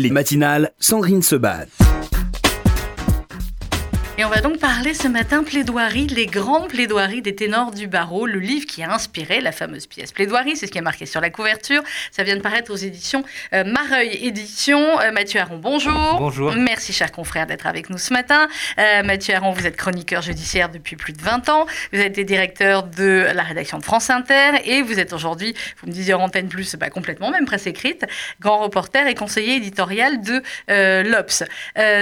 Les matinales, Sandrine se bat. Et on va donc parler ce matin plaidoirie, les grandes plaidoiries des ténors du barreau, le livre qui a inspiré la fameuse pièce plaidoirie, c'est ce qui est marqué sur la couverture. Ça vient de paraître aux éditions euh, Mareuil Éditions. Euh, Mathieu Aron, bonjour. Bonjour. Merci, cher confrère, d'être avec nous ce matin. Euh, Mathieu Aron, vous êtes chroniqueur judiciaire depuis plus de 20 ans. Vous avez été directeur de la rédaction de France Inter et vous êtes aujourd'hui, vous me disiez en antenne plus, pas complètement, même presse écrite, grand reporter et conseiller éditorial de l'Obs.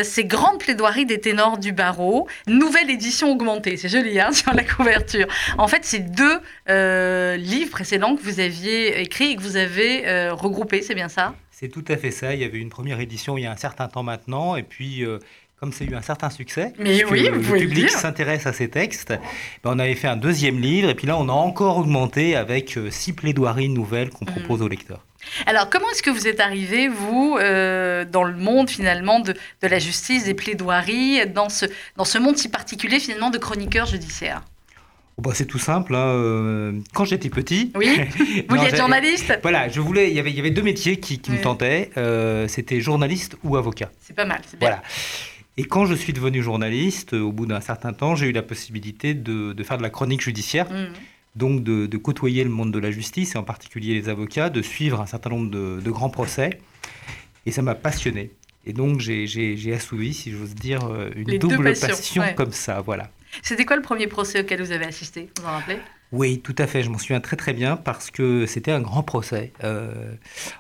Ces grandes plaidoiries des ténors du barreau nouvelle édition augmentée, c'est joli hein, sur la couverture. En fait, c'est deux euh, livres précédents que vous aviez écrits et que vous avez euh, regroupés, c'est bien ça? C'est tout à fait ça. Il y avait une première édition il y a un certain temps maintenant, et puis euh, comme a eu un certain succès, Mais oui, que vous le public s'intéresse à ces textes, ben, on avait fait un deuxième livre, et puis là on a encore augmenté avec euh, six plaidoiries nouvelles qu'on propose aux lecteurs. Alors, comment est-ce que vous êtes arrivé, vous, euh, dans le monde finalement de, de la justice, des plaidoiries, dans ce, dans ce monde si particulier finalement de chroniqueurs judiciaires? Oh, bah, c'est tout simple. hein, euh, Quand j'étais petit, Oui Vous Non, j'ai- journaliste Voilà, je voulais. Il y avait, il y avait deux métiers qui, qui Oui. me tentaient. euh, C'était journaliste ou avocat. C'est pas mal, c'est bien. Et quand je suis devenu journaliste, euh, au bout d'un certain temps, j'ai eu la possibilité de, de faire de la chronique judiciaire. Mhm. donc de, de côtoyer le monde de la justice, et en particulier les avocats, de suivre un certain nombre de, de grands procès. Et ça m'a passionné. Et donc j'ai- assouvi, si j'ose dire, euh, une Les double passion ouais. comme ça. Voilà. C'était quoi le premier procès auquel vous avez assisté Vous vous en rappelez? Oui, tout à fait. Je m'en souviens très très bien parce que c'était un grand procès. Euh,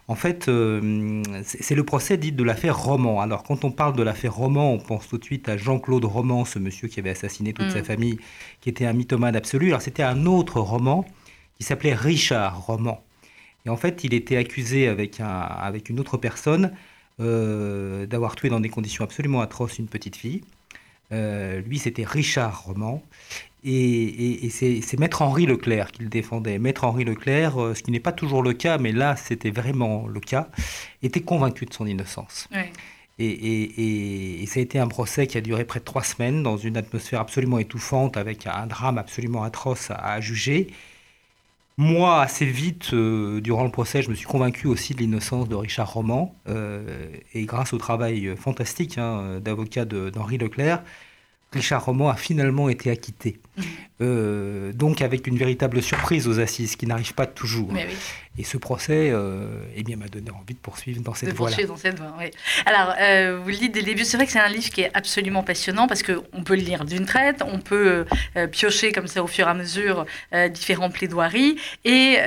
en fait, euh, c'est le procès dit de l'affaire Roman. Alors, quand on parle de l'affaire Roman, on pense tout de suite à Jean-Claude Roman, ce monsieur qui avait assassiné toute Mm. sa famille, qui était un mythomane absolu. Alors, c'était un autre roman qui s'appelait Richard Roman. Et en fait, il était accusé avec, un, avec une autre personne euh, d'avoir tué dans des conditions absolument atroces une petite fille. Euh, lui, c'était Richard Roman. Et, et- et c'est Maître Henri Leclerc qu'il défendait. Maître Henri Leclerc, euh, ce qui n'est pas toujours le cas, mais là c'était vraiment le cas, était convaincu de son innocence. Et, et- et- et ça a été un procès qui a duré près de trois semaines dans une atmosphère absolument étouffante, avec un drame absolument atroce à, à juger. Moi, assez vite, euh, durant le procès, je me suis convaincu aussi de l'innocence de Richard Roman. euh, et grâce au travail fantastique hein, d'avocat d'Henri Leclerc, Richard Roman a finalement été acquitté. Euh, donc avec une véritable surprise aux assises, qui n'arrive pas toujours. Oui. Et ce procès euh, eh bien, m'a donné envie de poursuivre dans cette de voie-là. poursuivre dans cette voie, oui. Alors, euh, vous le dites dès le début, c'est vrai que c'est un livre qui est absolument passionnant parce qu'on peut le lire d'une traite, on peut piocher comme ça au fur et à mesure différentes plaidoiries, et,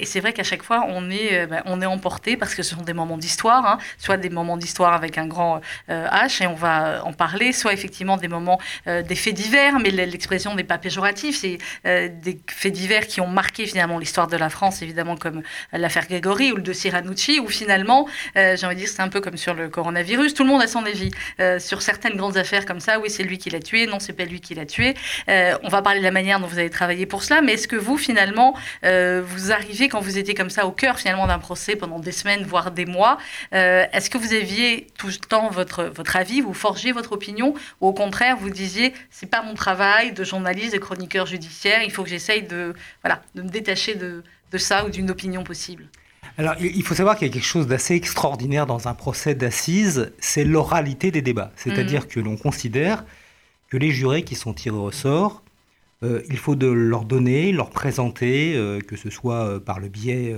et c'est vrai qu'à chaque fois, on est, bah, on est emporté parce que ce sont des moments d'histoire, hein, soit des moments d'histoire avec un grand H, et on va en parler, soit effectivement des moments, des faits divers, mais l'expression n'est pas péjorative, c'est euh, des faits divers qui ont marqué finalement l'histoire de la France, évidemment, comme l'affaire Grégory ou le dossier Ranucci, où finalement, euh, j'ai envie de dire, c'est un peu comme sur le coronavirus, tout le monde a son avis. Euh, sur certaines grandes affaires comme ça, oui, c'est lui qui l'a tué, non, c'est pas lui qui l'a tué. On va parler de la manière dont vous avez travaillé pour cela, mais est-ce que vous, finalement, vous arrivez, quand vous étiez comme ça au cœur finalement d'un procès pendant des semaines, voire des mois, est-ce que vous aviez tout le temps votre, votre avis, vous forgiez votre opinion, ou au contraire, vous disiez, c'est pas mon travail de journaliste, de chroniqueur judiciaire, il faut que j'essaye de, voilà, de me détacher de, de ça ou d'une opinion possible Alors, il faut savoir qu'il y a quelque chose d'assez extraordinaire dans un procès d'assises, c'est l'oralité des débats. C'est-à-dire que l'on considère que les jurés qui sont tirés au sort, euh, il faut de leur donner, leur présenter, euh, que ce soit euh, par le biais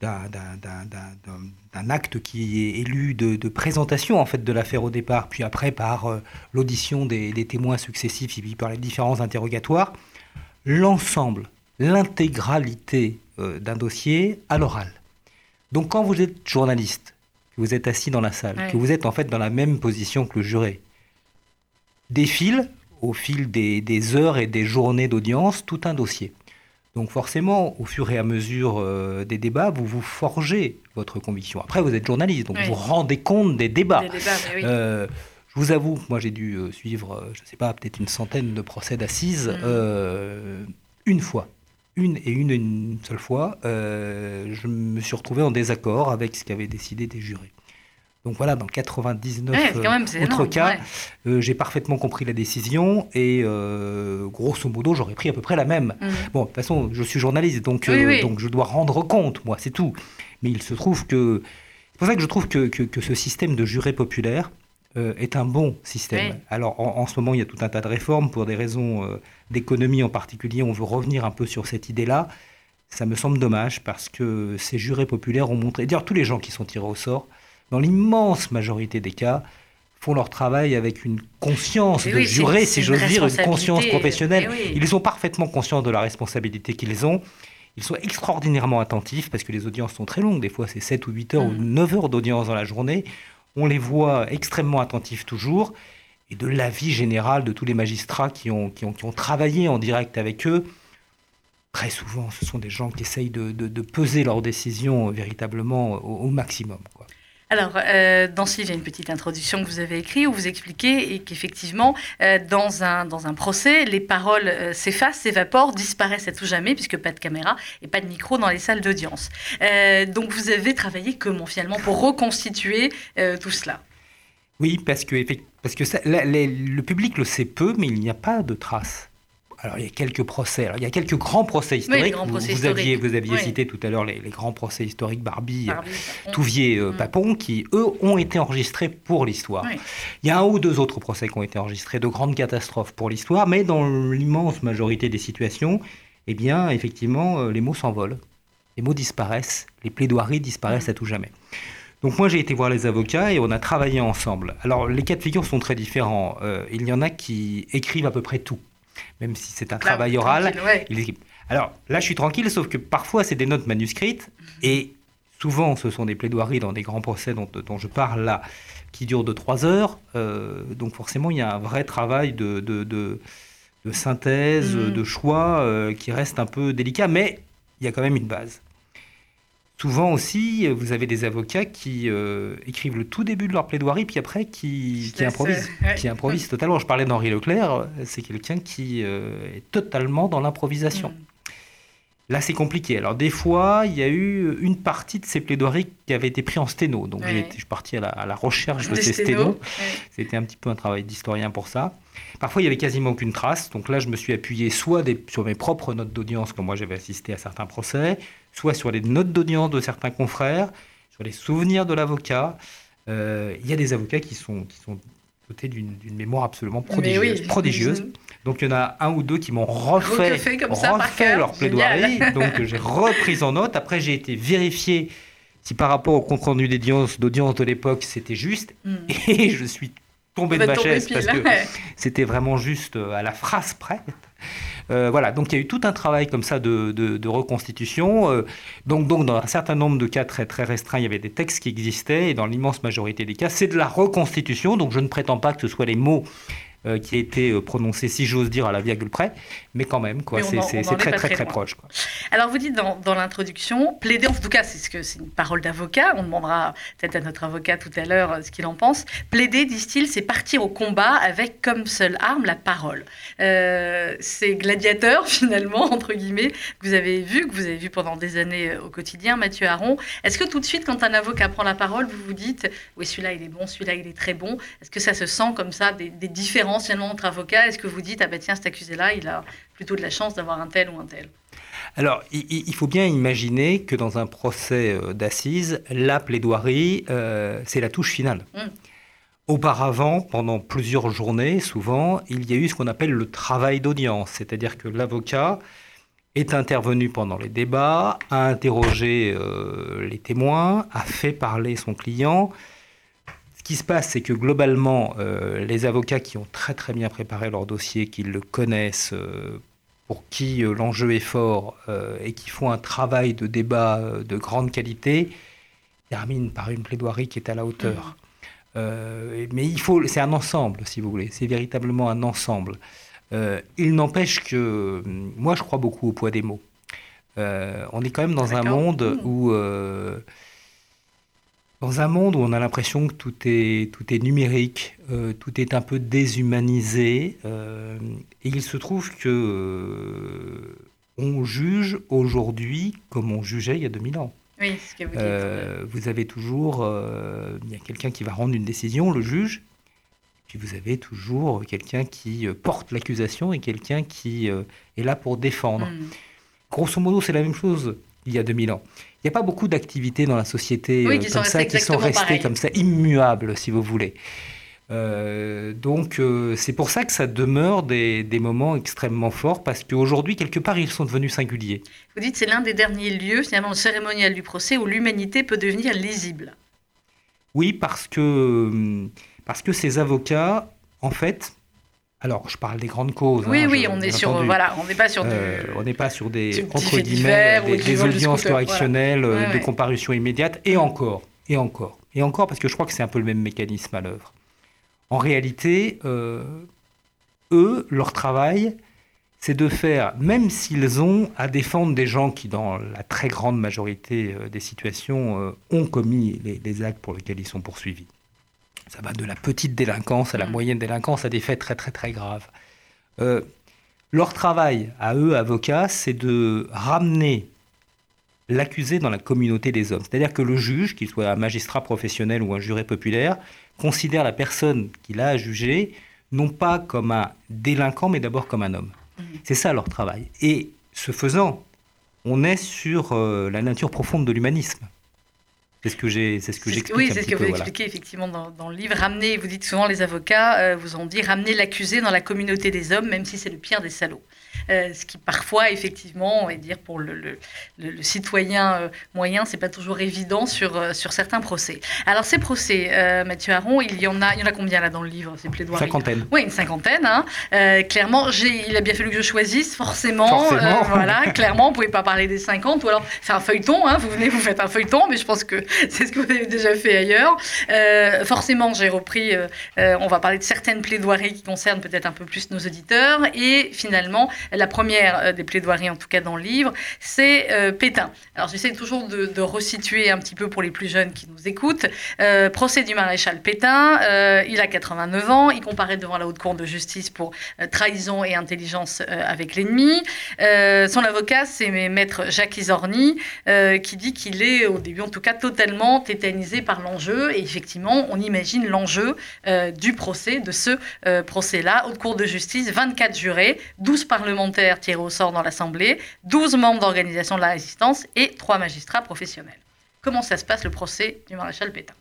d'un- acte qui est élu de, de présentation en fait de l'affaire au départ, puis après par euh, l'audition des, des témoins successifs et puis par les différents interrogatoires, l'ensemble, l'intégralité euh, d'un dossier à l'oral. Donc quand vous êtes journaliste, que vous êtes assis dans la salle, Ouais. que vous êtes en fait dans la même position que le juré, défile au fil des, des heures et des journées d'audience tout un dossier. Donc forcément, au fur et à mesure euh, des débats, vous vous forgez votre conviction. Après, vous êtes journaliste, donc Oui. vous vous rendez compte des débats. Des débats, mais oui. Euh, je vous avoue, moi j'ai dû euh, suivre, je ne sais pas, peut-être une centaine de procès d'assises, euh, une fois. Une et une, une seule fois, je me suis retrouvé en désaccord avec ce qu'avaient décidé des jurés. Donc voilà, dans 99 Ouais, quand même, c'est autres énorme, cas, ouais. euh, j'ai parfaitement compris la décision et euh, grosso modo, j'aurais pris à peu près la même. Mhm. Bon, de toute façon, je suis journaliste, donc, Oui, euh, oui. donc je dois rendre compte, moi, c'est tout. Mais il se trouve que c'est pour ça que je trouve que, que, ce système de juré populaire est un bon système. Alors en, ce moment, il y a tout un tas de réformes pour des raisons d'économie en particulier. On veut revenir un peu sur cette idée-là. Ça me semble dommage parce que ces jurés populaires ont montré, d'ailleurs tous les gens qui sont tirés au sort, dans l'immense majorité des cas, font leur travail avec une conscience de jurer, si j'ose dire, une conscience professionnelle. Ils sont parfaitement conscients de la responsabilité qu'ils ont. Ils sont extraordinairement attentifs parce que les audiences sont très longues. Des fois, c'est 7 ou 8 heures ou 9 mm. heures d'audience dans la journée. On les voit extrêmement attentifs toujours. Et de l'avis général de tous les magistrats qui ont, qui ont, qui ont travaillé en direct avec eux, très souvent, ce sont des gens qui essayent de, de, peser leurs décisions véritablement au, maximum. Quoi. Alors, euh, dans ce livre, il y a une petite introduction que vous avez écrite où vous expliquez qu'effectivement, euh, dans, un, procès, les paroles euh, s'effacent, s'évaporent, disparaissent à tout jamais, puisque pas de caméra et pas de micro dans les salles d'audience. donc, vous avez travaillé comment finalement pour reconstituer tout cela? Oui, parce que, parce que le public le sait peu, mais il n'y a pas de traces. Alors, il y a quelques procès. il y a quelques grands procès historiques. vous, aviez, vous aviez cité tout à l'heure les, grands procès historiques Barbie, euh, Touvier, euh, mm. Papon, qui, eux, ont été enregistrés pour l'histoire. Il y a un ou deux autres procès qui ont été enregistrés de grandes catastrophes pour l'histoire, mais dans l'immense majorité des situations, eh bien, effectivement, euh, les mots s'envolent. Les mots disparaissent, les plaidoiries disparaissent mm. à tout jamais. Donc moi j'ai été voir les avocats et on a travaillé ensemble. Alors les cas de figure sont très différents. il y en a qui écrivent à peu près tout même si c'est un travail oral. Alors là, je suis tranquille, sauf que parfois, c'est des notes manuscrites, et souvent, ce sont des plaidoiries dans des grands procès dont, je parle là, qui durent de trois heures. Euh, donc forcément, il y a un vrai travail de, de, synthèse, mm. de choix, euh, qui reste un peu délicat, mais il y a quand même une base. Souvent aussi, vous avez des avocats qui euh, écrivent le tout début de leur plaidoirie, puis après qui, improvisent, qui improvisent totalement. Je parlais d'Henri Leclerc, c'est quelqu'un qui euh, est totalement dans l'improvisation. Mm. Là, c'est compliqué. Alors, des fois, il y a eu une partie de ces plaidoiries qui avait été prise en sténo. Donc, je suis parti à la, recherche de ces sténos. C'était un petit peu un travail d'historien pour ça. Parfois, il y avait quasiment aucune trace. Donc là, je me suis appuyé soit sur mes propres notes d'audience, comme moi j'avais assisté à certains procès, soit sur les notes d'audience de certains confrères, sur les souvenirs de l'avocat. Euh, il y a des avocats qui sont, qui sont d'une mémoire absolument prodigieuse. prodigieuse. Donc il y en a un ou deux qui m'ont refait, refait leur plaidoirie. Donc j'ai repris en note. Après, j'ai été vérifié si par rapport au compte rendu d'audience de l'époque, c'était juste. Hmm. Et je suis tombé de ma chaise parce que c'était vraiment juste euh, à la phrase près. Euh, voilà, donc il y a eu tout un travail comme ça de, reconstitution. Euh, donc, dans un certain nombre de cas très, très restreints, il y avait des textes qui existaient, et dans l'immense majorité des cas, c'est de la reconstitution. Donc, je ne prétends pas que ce soit les mots euh, qui a été euh, prononcé, si j'ose dire, à la virgule près, mais quand même, quoi, c'est très, très, très, proche. Quoi. Alors, vous dites dans, dans l'introduction, plaider, en tout cas, c'est ce que c'est une parole d'avocat, on demandera peut-être à notre avocat tout à l'heure euh, ce qu'il en pense. Plaider, disent-ils, c'est partir au combat avec comme seule arme la parole. Euh, c'est gladiateur, finalement, entre guillemets, que vous avez vu, que vous avez vu pendant des années au quotidien, Mathieu Aron. Est-ce que tout de suite, quand un avocat prend la parole, vous vous dites, oui, celui-là, il est bon, celui-là, il est très bon Est-ce que ça se sent comme ça, des, des différences anciennement entre avocats Est-ce que vous dites, ah ben tiens, cet accusé-là, il a plutôt de la chance d'avoir un tel ou un tel? Alors, il faut bien imaginer que dans un procès euh, d'assises, la plaidoirie, euh, c'est la touche finale. Hum. Auparavant, pendant plusieurs journées, souvent, il y a eu ce qu'on appelle le travail d'audience, c'est-à-dire que l'avocat est intervenu pendant les débats, a interrogé euh, les témoins, a fait parler son client, qui se passe, c'est que globalement, euh, les avocats qui ont très très bien préparé leur dossier, qui le connaissent, euh, pour qui euh, l'enjeu est fort et qui font un travail de débat de grande qualité, terminent par une plaidoirie qui est à la hauteur. Mmh. mais il faut, c'est un ensemble, si vous voulez. C'est véritablement un ensemble. il n'empêche que moi, je crois beaucoup au poids des mots. on est quand même dans un monde mmh. où dans un monde où on a l'impression que tout est, tout est numérique, euh, tout est un peu déshumanisé, euh, et il se trouve que euh, on juge aujourd'hui comme on jugeait il y a 2000 ans. Oui, ce que vous dites. Vous avez toujours, il y a quelqu'un qui va rendre une décision, le juge, puis vous avez toujours quelqu'un qui porte l'accusation et quelqu'un qui est là pour défendre. Hmm. Grosso modo, c'est la même chose il y a 2000 ans. Il n'y a pas beaucoup d'activités dans la société Oui, euh, comme ça qui sont restées comme ça, immuables, si vous voulez. Euh, donc euh, c'est pour ça que ça demeure des, des moments extrêmement forts, parce qu'aujourd'hui, quelque part, ils sont devenus singuliers. Vous dites c'est l'un des derniers lieux, finalement, le cérémonial du procès, où l'humanité peut devenir lisible. Oui, parce que, parce que ces avocats, en fait, alors je parle des grandes causes. Oui, hein, oui, je- on est sur, entendu. voilà, on n'est pas sur Euh, on n'est pas sur des entre guillemets des, audiences voilà. correctionnelles euh, Ouais, de ouais. comparution immédiate et encore et encore et encore parce que je crois que c'est un peu le même mécanisme à l'œuvre. En réalité, euh, eux, leur travail, c'est de faire, même s'ils ont à défendre des gens qui, dans la très grande majorité des situations, euh, ont commis les, les actes pour lesquels ils sont poursuivis. Ça va de la petite délinquance à la Mm. moyenne délinquance à des faits très très très graves. Euh, leur travail à eux, avocats, c'est de ramener l'accusé dans la communauté des hommes. C'est-à-dire que le juge, qu'il soit un magistrat professionnel ou un juré populaire, considère la personne qu'il a à juger non pas comme un délinquant, mais d'abord comme un homme. Mhm. C'est ça leur travail. Et ce faisant, on est sur euh, la nature profonde de l'humanisme. C'est ce que j'ai, c'est ce que j'explique Oui, c'est ce que peu. vous voilà. expliquez effectivement dans, dans le livre. Ramener, vous dites souvent, les avocats euh, vous ont dit ramener l'accusé dans la communauté des hommes, même si c'est le pire des salauds. Euh, ce qui parfois, effectivement, on va dire pour le, le- le- le citoyen euh, moyen, c'est pas toujours évident sur, euh, sur certains procès. Alors ces procès, euh, Mathieu Aron, il y en a, il y en a combien là dans le livre, ces plaidoiries? Cinquantaine. Oui, une cinquantaine. hein. Euh, clairement, il a bien fallu que je choisisse, forcément. Forcément. Voilà, clairement, on ne pouvait pas parler des 50, ou alors c'est un feuilleton. hein, vous venez, vous faites un feuilleton, mais je pense que c'est ce que vous avez déjà fait ailleurs. Forcément, j'ai repris. on va parler de certaines plaidoiries qui concernent peut-être un peu plus nos auditeurs. Et finalement, la première euh, des plaidoiries, en tout cas dans le livre, c'est euh, Pétain. Alors, j'essaie toujours de, resituer un petit peu pour les plus jeunes qui nous écoutent. Euh, procès du maréchal Pétain. il a 89 ans. Il comparaît devant la haute cour de justice pour trahison et intelligence avec l'ennemi. Son avocat, c'est maître Jacques Isorni, qui dit qu'il est, au début en tout cas, totalement tétanisé par l'enjeu. Et effectivement, on imagine l'enjeu du procès, de ce procès-là. Haute cour de justice, 24 jurés, 12 parlementaires tirés au sort dans l'Assemblée, 12 membres d'organisation de la résistance et 3 magistrats professionnels. Comment ça se passe le procès du maréchal Pétain?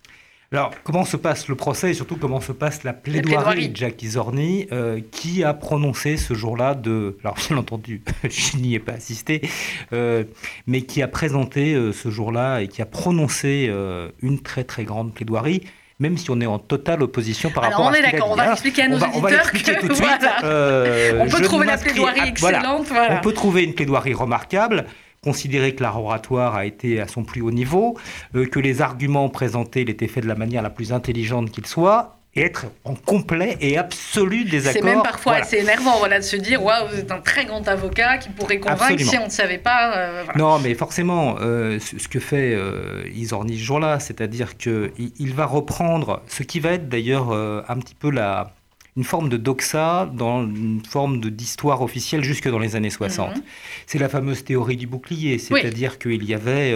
Alors, comment se passe le procès et surtout comment se passe la plaidoirie, de Jacques Isorni, euh, qui a prononcé ce jour-là de. Alors, bien entendu, je n'y ai pas assisté, euh, mais qui a présenté euh, ce jour-là et qui a prononcé euh, une très très grande plaidoirie. Même si on est en totale opposition par Alors rapport on à ce est qu'il a d'accord, on va expliquer à nos on va, on va auditeurs l'expliquer tout de suite. voilà. Euh, On peut trouver la plaidoirie à- excellente. Voilà. On peut trouver une plaidoirie remarquable, considérer que l'art oratoire a été à son plus haut niveau, euh, que les arguments présentés étaient faits de la manière la plus intelligente qu'il soit, et être en complet et absolu désaccord. C'est même parfois Voilà. assez énervant voilà, de se dire Waouh, vous êtes un très grand avocat qui pourrait convaincre Absolument. si on ne savait pas. euh, voilà. Non, mais forcément, euh, ce que fait euh, Isorni ce jour-là, c'est-à-dire qu'il il va reprendre ce qui va être d'ailleurs euh, un petit peu la, une forme de doxa dans une forme de- d'histoire officielle jusque dans les années 60. Mhm. C'est la fameuse théorie du bouclier, c'est-à-dire qu'il y avait...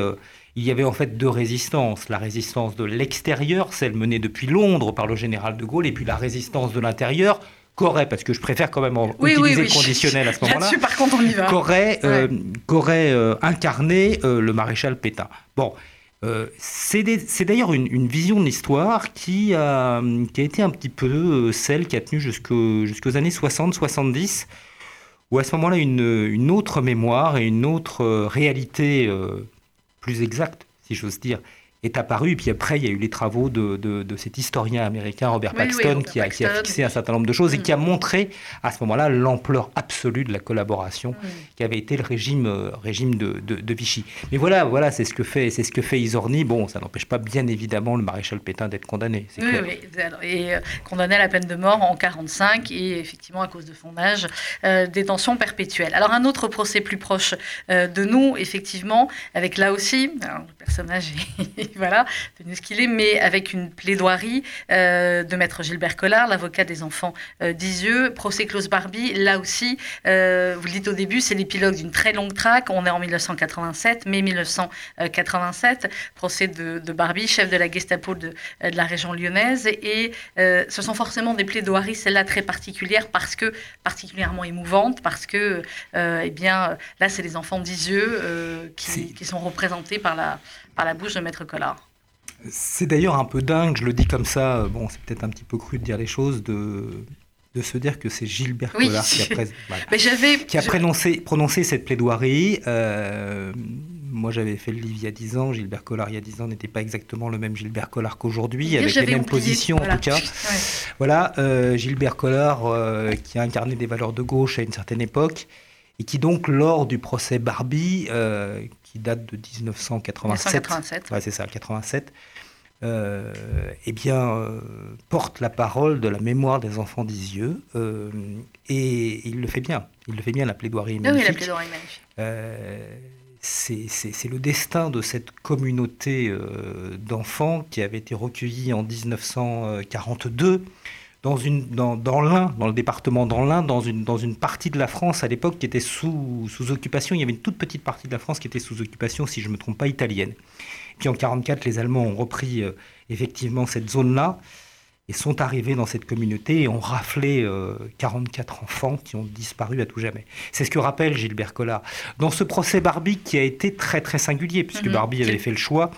il y avait en fait deux résistances. La résistance de l'extérieur, celle menée depuis Londres par le général de Gaulle, et puis la résistance de l'intérieur, qu'aurait, parce que je préfère quand même en Oui, utiliser oui. le conditionnel à ce moment-là, Là-dessus, par contre, on y va. qu'aurait euh, qu'aurait, euh, incarné euh, le maréchal Pétain. Bon, c'est des- c'est d'ailleurs une, une vision de l'histoire qui a, qui a été un petit peu celle qui a tenu jusqu'au- jusqu'aux années 60-70, où à ce moment-là, une, une autre mémoire et une autre réalité plus exacte, si j'ose dire, est apparue. Et puis après, il y a eu les travaux de, de- de cet historien américain Robert Oui, oui, Paxton Robert qui, a, qui a fixé un certain nombre de choses et Mm. qui a montré à ce moment-là l'ampleur absolue de la collaboration Mm. qui avait été le régime, euh, régime de, de- Vichy. Mais voilà, voilà, c'est ce que fait, c'est ce que fait Isorni. Bon, ça n'empêche pas bien évidemment le maréchal Pétain d'être condamné. Oui, clair. oui. Et euh, condamné à la peine de mort en 45 et effectivement à cause de son âge, euh, détention perpétuelle. Alors un autre procès plus proche euh, de nous, effectivement, avec là aussi, alors, le personnage est voilà, tenu ce qu'il est, mais avec une plaidoirie euh, de maître Gilbert Collard, l'avocat des enfants euh, d'Isieux. Procès close Barbie, là aussi, euh, vous le dites au début, c'est l'épilogue d'une très longue traque. On est en 1987, mai 1987. Procès de, Barbie, chef de la Gestapo de, de la région lyonnaise. Et ce sont forcément des plaidoiries, celle-là très particulière, parce que particulièrement émouvante, parce que, eh bien, là, c'est les enfants d'Isieux qui, qui sont représentés par la, par la bouche de Maître Collard. C'est d'ailleurs un peu dingue, je le dis comme ça, bon, c'est peut-être un petit peu cru de dire les choses, de, de se dire que c'est Gilbert Collard qui a, qui a prononcé, prononcé, cette plaidoirie. Euh, moi, j'avais fait le livre il y a 10 ans. Gilbert Collard, il y a 10 ans, n'était pas exactement le même Gilbert Collard qu'aujourd'hui, avec les mêmes positions en tout cas. Voilà, euh, Gilbert Collard, euh, qui a incarné des valeurs de gauche à une certaine époque, et qui donc, lors du procès Barbie, qui date de 1987, 1987. Ouais, c'est ça, 87, euh, eh bien, euh, porte la parole de la mémoire des enfants d'Isieux. Euh, et il le fait bien. Il le fait bien, la plaidoirie magnifique. Oui, magnifique. Euh, c'est le destin de cette communauté d'enfants qui avait été recueillie en 1942 dans, une, dans, dans l'Ain, dans le département dans l'Ain, dans une, dans une partie de la France à l'époque qui était sous, sous occupation. Il y avait une toute petite partie de la France qui était sous occupation, si je ne me trompe pas, italienne. Puis en 1944, les Allemands ont repris euh, effectivement cette zone-là et sont arrivés dans cette communauté et ont raflé 44 euh, enfants qui ont disparu à tout jamais. C'est ce que rappelle Gilbert Collard. Dans ce procès Barbie qui a été très très singulier, puisque mhm. Barbie avait fait le choix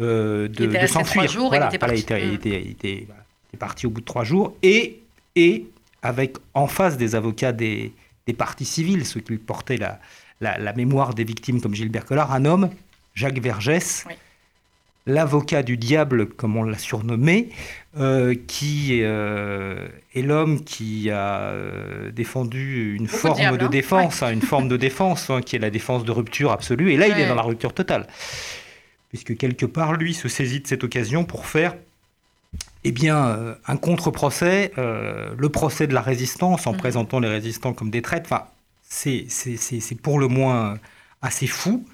euh, de, de s'enfuir. Voilà, il était parti. il, était, il, était, est parti au bout de trois jours, et, et avec en face des avocats des, des partis civils, ceux qui portaient la, la, mémoire des victimes comme Gilbert Collard, un homme, Jacques Vergès, l'avocat du diable, comme on l'a surnommé, euh, qui euh, est l'homme qui a euh, défendu une forme de, hein. défense, hein, une forme de défense, hein, qui est la défense de rupture absolue. Et là, il est dans la rupture totale. Puisque quelque part, lui se saisit de cette occasion pour faire eh bien, euh, un contre-procès, euh, le procès de la résistance, en mhm. présentant les résistants comme des traîtres, enfin, c'est pour le moins assez fou.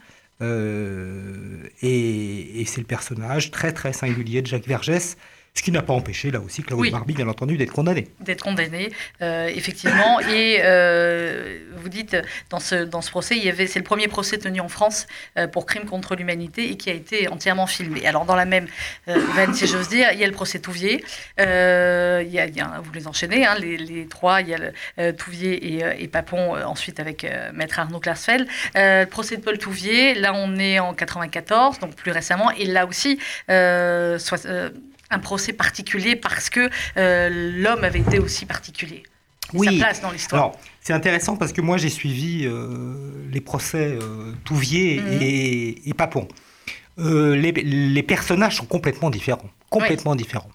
Euh, et, et c'est le personnage très très singulier de Jacques Vergès, ce qui n'a pas empêché, là aussi, Claude Barbie, bien entendu, d'être condamné. D'être condamné, euh, effectivement. Et euh, vous dites, dans ce, dans ce procès, il y avait, c'est le premier procès tenu en France euh, pour crime contre l'humanité et qui a été entièrement filmé. Alors, dans la même veine, si j'ose dire, il y a le procès Touvier. il, y a, vous les enchaînez, hein, les, les, trois. Il y a le, Touvier et, et, Papon, ensuite avec Maître Arnaud Klarsfeld. le procès de Paul Touvier, là, on est en 94, donc plus récemment. Et là aussi, soit, un procès particulier parce que euh, l'homme avait été aussi particulier. Oui. Sa place dans l'histoire. C'est intéressant parce que moi, j'ai suivi euh, les procès euh, Touvier mhm. et, Papon. Les, personnages sont complètement différents. Complètement différents.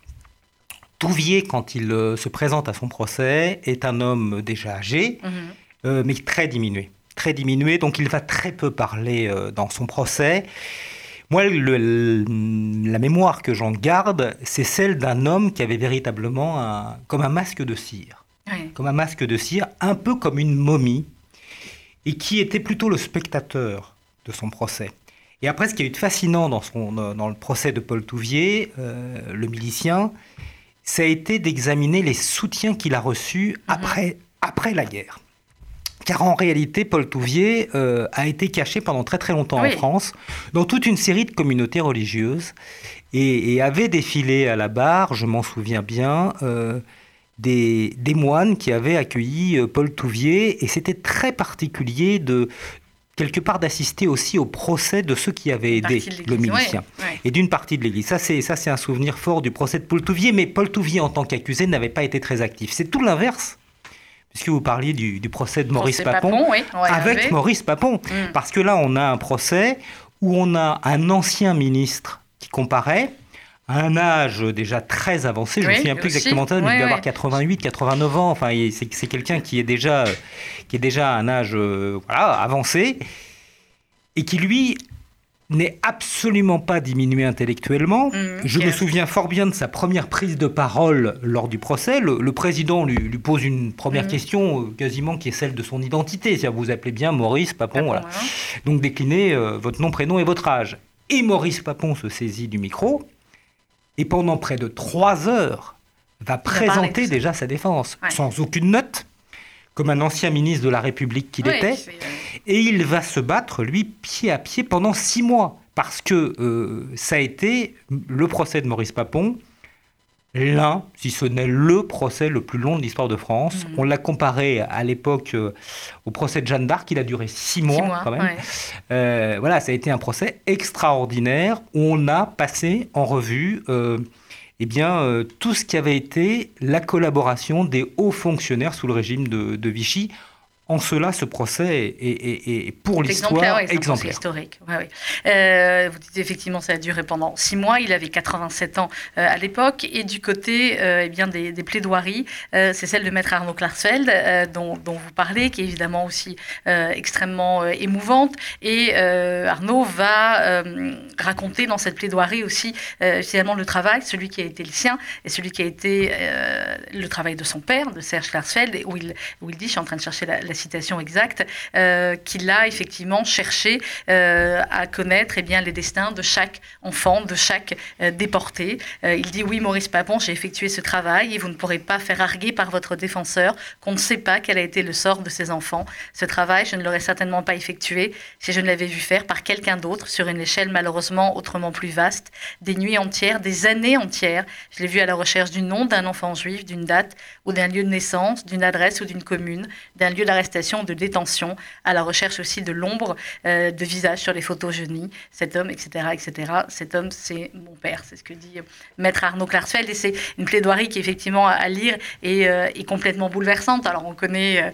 Touvier, quand il se présente à son procès, est un homme déjà âgé, mhm. mais très diminué. Très diminué, donc il va très peu parler dans son procès. Moi, la mémoire que j'en garde, c'est celle d'un homme qui avait véritablement un, comme un masque de cire. Comme un masque de cire, un peu comme une momie, et qui était plutôt le spectateur de son procès. Et après, ce qui a eu de fascinant dans, son, dans le procès de Paul Touvier, euh, le milicien, ça a été d'examiner les soutiens qu'il a reçus mhm. après, après la guerre. Car en réalité, Paul Touvier euh, a été caché pendant très très longtemps en France, dans toute une série de communautés religieuses, et, avait défilé à la barre, je m'en souviens bien, euh, des, moines qui avaient accueilli euh, Paul Touvier, et c'était très particulier de quelque part d'assister aussi au procès de ceux qui avaient aidé le milicien, et d'une partie de l'Église. Ça, c'est ça, c'est un souvenir fort du procès de Paul Touvier, mais Paul Touvier en tant qu'accusé n'avait pas été très actif. C'est tout l'inverse puisque vous parliez du, procès de Maurice Papon, avec Maurice Papon. Mm. Parce que là, on a un procès où on a un ancien ministre qui comparaît à un âge déjà très avancé, je ne me souviens plus exactement, il doit avoir 88, 89 ans, enfin, c'est quelqu'un qui est déjà qui est déjà à un âge euh, avancé, et qui lui n'est absolument pas diminué intellectuellement. Mm, Je me souviens fort bien de sa première prise de parole lors du procès. Le, président lui, pose une première mm. question, euh, quasiment qui est celle de son identité. C'est-à-dire, vous appelez bien Maurice Papon, voilà. Donc déclinez euh, votre nom, prénom et votre âge. Et Maurice Papon se saisit du micro et pendant près de trois heures va présenter déjà sa défense, sans aucune note, comme un ancien ministre de la République qu'il était. Et il va se battre, lui, pied à pied pendant six mois. Parce que euh, ça a été le procès de Maurice Papon, l'un, si ce n'est le procès le plus long de l'histoire de France. Mhm. On l'a comparé à l'époque euh, au procès de Jeanne d'Arc, il a duré six mois, quand même. Euh, voilà, ça a été un procès extraordinaire où on a passé en revue eh bien, tout ce qui avait été la collaboration des hauts fonctionnaires sous le régime de Vichy en cela, ce procès est, pour l'histoire exemplaire. historique. Euh, vous dites effectivement, ça a duré pendant six mois. Il avait 87 ans euh, à l'époque. Et du côté euh, eh bien des, plaidoiries, c'est celle de maître Arnaud Klarsfeld, dont, vous parlez, qui est évidemment aussi extrêmement émouvante. Et Arnaud va raconter dans cette plaidoirie aussi finalement le travail, celui qui a été le sien et celui qui a été le travail de son père, de Serge Klarsfeld, où il, où il dit, je suis en train de chercher la, la citation exacte, euh, qu'il a effectivement cherché euh, à connaître eh bien, les destins de chaque enfant, de chaque euh, déporté. il dit oui, Maurice Papon, j'ai effectué ce travail et vous ne pourrez pas faire arguer par votre défenseur qu'on ne sait pas quel a été le sort de ces enfants. Ce travail, je ne l'aurais certainement pas effectué si je ne l'avais vu faire par quelqu'un d'autre sur une échelle malheureusement autrement plus vaste, des nuits entières, des années entières. Je l'ai vu à la recherche du nom d'un enfant juif, d'une date ou d'un lieu de naissance, d'une adresse ou d'une commune, d'un lieu d'arrestation de détention, à la recherche aussi de l'ombre euh, de visage sur les photos jeunis, cet homme, etc., etc. Cet homme, c'est mon père, c'est ce que dit euh, Maître Arnaud Klarsfeld, et c'est une plaidoirie qui, effectivement, à lire est, euh, est complètement bouleversante. Alors, on connaît,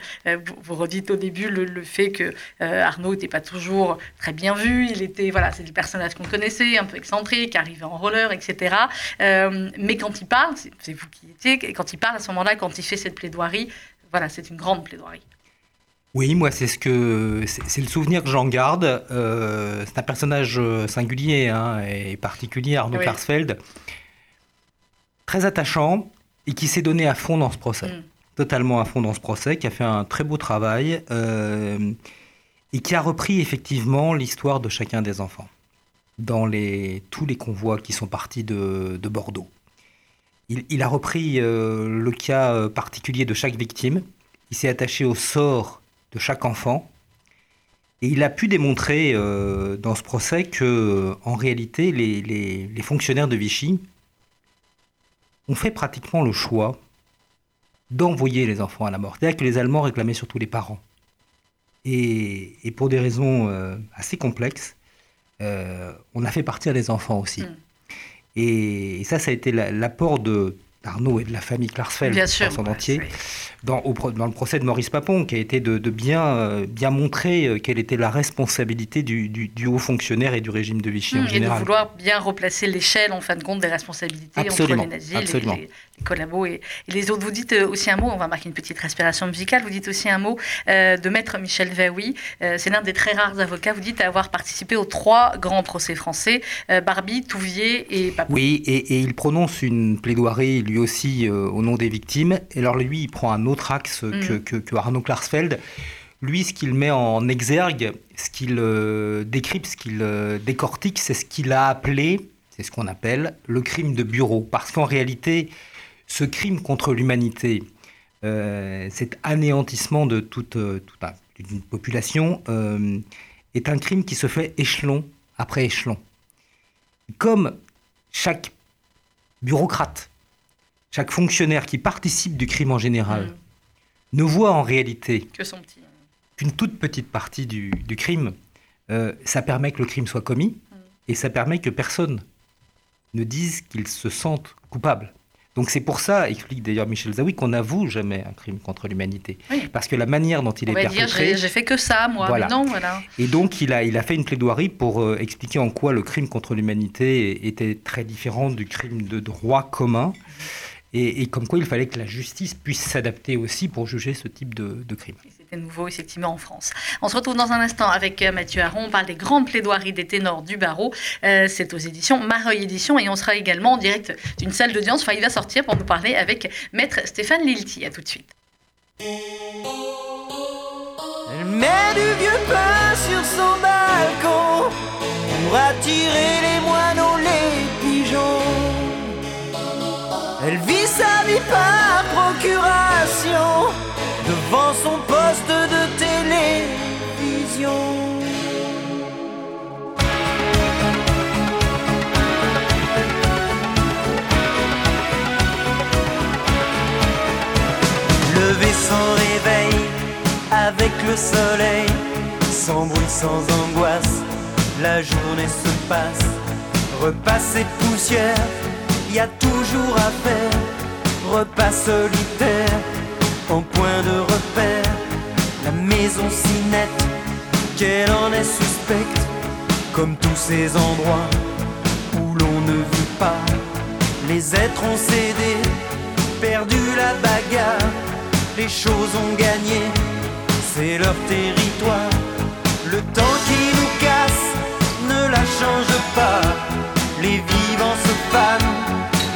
vous, redites au début le, fait que Arnaud n'était pas toujours très bien vu, il était, voilà, c'est le personnage qu'on connaissait, un peu excentrique, arrivé en roller, etc. mais quand il parle, c'est vous qui étiez, quand il parle à ce moment-là, quand il fait cette plaidoirie, voilà, c'est une grande plaidoirie. Oui, moi, c'est ce que c'est le souvenir que j'en garde. Euh, c'est un personnage euh, singulier hein, et particulier, Arnaud Klarsfeld, très attachant et qui s'est donné à fond dans ce procès, mm. totalement à fond dans ce procès, qui a fait un très beau travail euh, et qui a repris effectivement l'histoire de chacun des enfants dans les, tous les convois qui sont partis de, Bordeaux. Il, il, a repris le cas particulier de chaque victime. Il s'est attaché au sort de chaque enfant. Et il a pu démontrer euh, dans ce procès que, en réalité, les, fonctionnaires de Vichy ont fait pratiquement le choix d'envoyer les enfants à la mort. C'est-à-dire que les Allemands réclamaient surtout les parents. Et, pour des raisons euh, assez complexes, euh, on a fait partir les enfants aussi. Mm. Et, ça, ça a été l'apport de d'Arnaud et de la famille Klarsfeld dans son entier, dans, dans, le procès de Maurice Papon, qui a été de, bien, euh, bien montrer euh, quelle était la responsabilité du, du, haut fonctionnaire et du régime de Vichy en mmh, général. Et de vouloir bien replacer l'échelle, en fin de compte, des responsabilités entre les nazis, les, les, collabos et, les autres. Vous dites euh, aussi un mot, on va marquer une petite respiration musicale, vous dites aussi un mot de maître Michel Vaoui. c'est l'un des très rares avocats, vous dites avoir participé aux trois grands procès français, Barbie, Touvier et Papon. Oui, et, et, il prononce une plaidoirie, lui aussi, au nom des victimes. Et alors lui, il prend un autre axe mm. que, Arnaud Klarsfeld. Lui, ce qu'il met en exergue, ce qu'il euh, décrypte, ce qu'il euh, décortique, c'est ce qu'il a appelé, c'est ce qu'on appelle le crime de bureau. Parce qu'en réalité, ce crime contre l'humanité, euh, cet anéantissement de toute, une population, est un crime qui se fait échelon après échelon. Comme chaque bureaucrate, chaque fonctionnaire qui participe du crime en général, mm ne voit en réalité qu'une toute petite partie du, crime. Euh, ça permet que le crime soit commis mm. et ça permet que personne ne dise qu'il se sente coupable. Donc c'est pour ça, explique d'ailleurs Michel Zawi, qu'on n'avoue jamais un crime contre l'humanité. Parce que la manière dont il est perpétré... j'ai fait que ça, moi. Voilà. non, voilà. Et donc il a, il a fait une plaidoirie pour euh, expliquer en quoi le crime contre l'humanité était très différent du crime de droit commun. Et, comme quoi il fallait que la justice puisse s'adapter aussi pour juger ce type de, crime. C'était nouveau, effectivement, en France. On se retrouve dans un instant avec euh, Mathieu Aron. On parle des grandes plaidoiries des ténors du barreau. Euh, c'est aux éditions Mareuil Éditions. Et on sera également en direct d'une salle d'audience. Enfin, il va sortir pour nous parler avec Maître Stéphane Lilti. À tout de suite. Elle met du vieux pain sur son balcon. pour attirer les moineaux, Elle vit sa vie par procuration devant son poste de télévision. Lever sans réveil avec le soleil, sans bruit, sans angoisse, la journée se passe. Repasser poussière, y a toujours à faire. Repas solitaire, en point de repère. La maison si nette qu'elle en est suspecte, comme tous ces endroits où l'on ne vit pas. Les êtres ont cédé, perdu la bagarre, les choses ont gagné, c'est leur territoire. Le temps qui nous casse ne la change pas. Les vivants se fanent,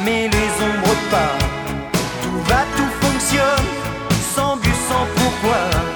mais les ombres pas. Tout va, tout fonctionne, sans but, sans pourquoi.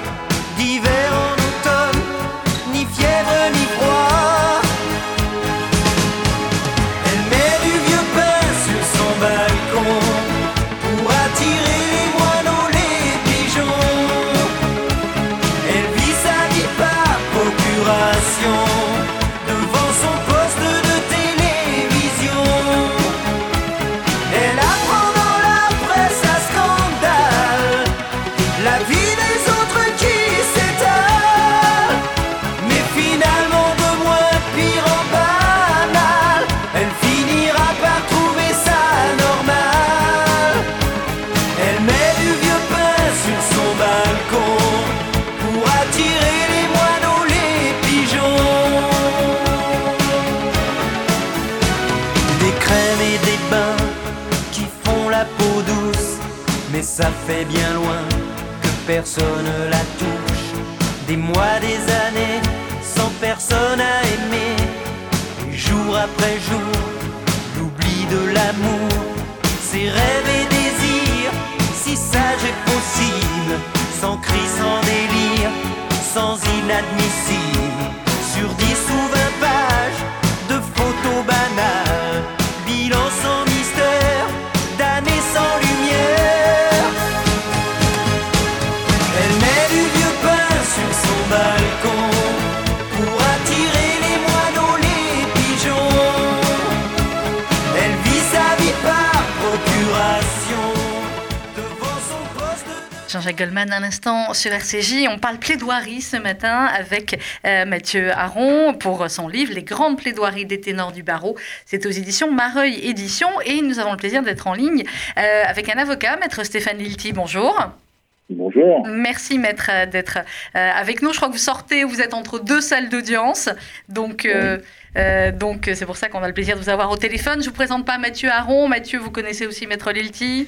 Personne la touche. Des mois, des années, sans personne à aimer, jour après jour, l'oubli de l'amour, ses rêves et désirs, si sage et possible, sans cri, sans délire, sans inadmissible, Jean-Jacques Goldman, un instant sur RCJ. On parle plaidoirie ce matin avec euh, Mathieu Aron pour son livre Les grandes plaidoiries des ténors du barreau. C'est aux éditions Mareuil Éditions et nous avons le plaisir d'être en ligne euh, avec un avocat, maître Stéphane Lilti. Bonjour. Bonjour. Merci maître euh, d'être avec nous. Je crois que vous sortez, vous êtes entre deux salles d'audience. Donc, euh, euh, donc c'est pour ça qu'on a le plaisir de vous avoir au téléphone. Je vous présente pas Mathieu Aron. Mathieu, vous connaissez aussi maître Lilti?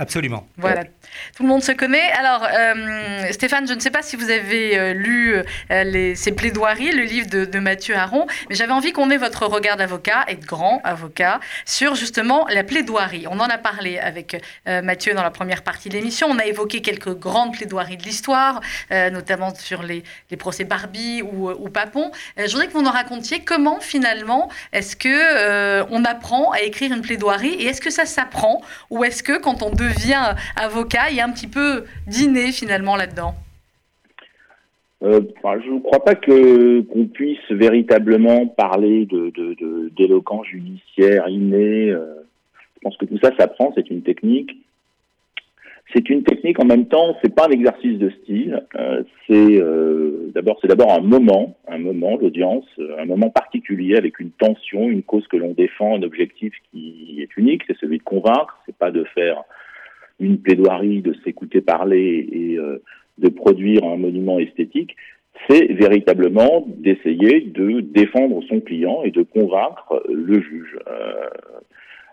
Absolument. Voilà, tout le monde se connaît. Alors, euh, Stéphane, je ne sais pas si vous avez euh, lu euh, ces plaidoiries, le livre de, Mathieu Aron, mais j'avais envie qu'on ait votre regard d'avocat et de grand avocat sur justement la plaidoirie. On en a parlé avec Mathieu dans la première partie de l'émission. On a évoqué quelques grandes plaidoiries de l'histoire, notamment sur les, procès Barbie ou, Papon. Je voudrais que vous nous racontiez comment finalement est-ce que on apprend à écrire une plaidoirie et est-ce que ça s'apprend ou est-ce que quand on devient avocat, il y a un petit peu d'inné finalement là-dedans Euh, enfin, je ne crois pas que qu'on puisse véritablement parler de d'éloquence judiciaire innée. euh. je pense que tout ça s'apprend, c'est une technique. C'est une technique en même temps, c'est pas un exercice de style. euh, c'est d'abord, c'est d'abord un moment, un moment d'audience, euh, un moment particulier avec une tension, une cause que l'on défend, un objectif qui est unique, c'est celui de convaincre. C'est pas de faire une plaidoirie, de s'écouter parler et euh, de produire un monument esthétique, c'est véritablement d'essayer de défendre son client et de convaincre le juge. Euh,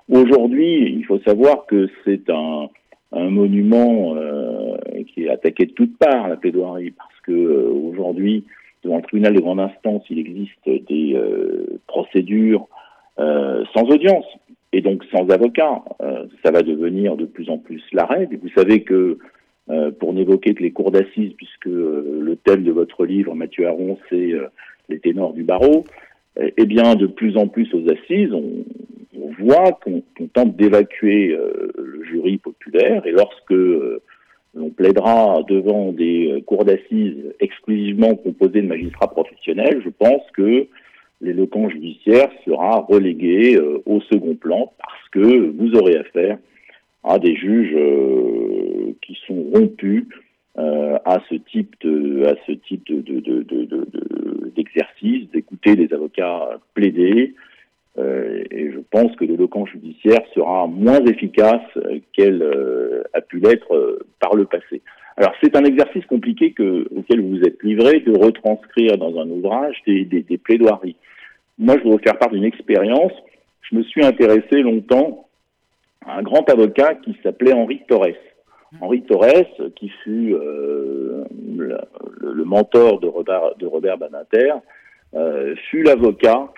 Aujourd'hui, il faut savoir que c'est un, monument euh, qui est attaqué de toutes parts, la plaidoirie, parce que aujourd'hui, devant le tribunal de grande instance, il existe des procédures sans audience et donc sans avocat. Euh, ça va devenir de plus en plus la règle. Vous savez que euh, pour n'évoquer que les cours d'assises, puisque euh, le thème de votre livre, Mathieu Aron, c'est les ténors du barreau, eh bien, de plus en plus aux assises, on, voit qu'on tente d'évacuer le jury populaire et lorsque euh, on plaidera devant des cours d'assises exclusivement composés de magistrats professionnels, je pense que l'éloquent judiciaire sera relégué euh, au second plan parce que vous aurez affaire à des juges qui sont rompus à ce type de à ce type de d'exercice, d'écouter des avocats plaider, euh, et je pense que l'éloquence judiciaire sera moins efficace qu'elle euh, a pu l'être euh, par le passé. Alors c'est un exercice compliqué que, auquel vous êtes livré de retranscrire dans un ouvrage des plaidoiries. Moi, je voudrais faire part d'une expérience. Je me suis intéressé longtemps à un grand avocat qui s'appelait Henri Torres. Henri Torres, qui fut euh, le, mentor de Robert, de euh, fut l'avocat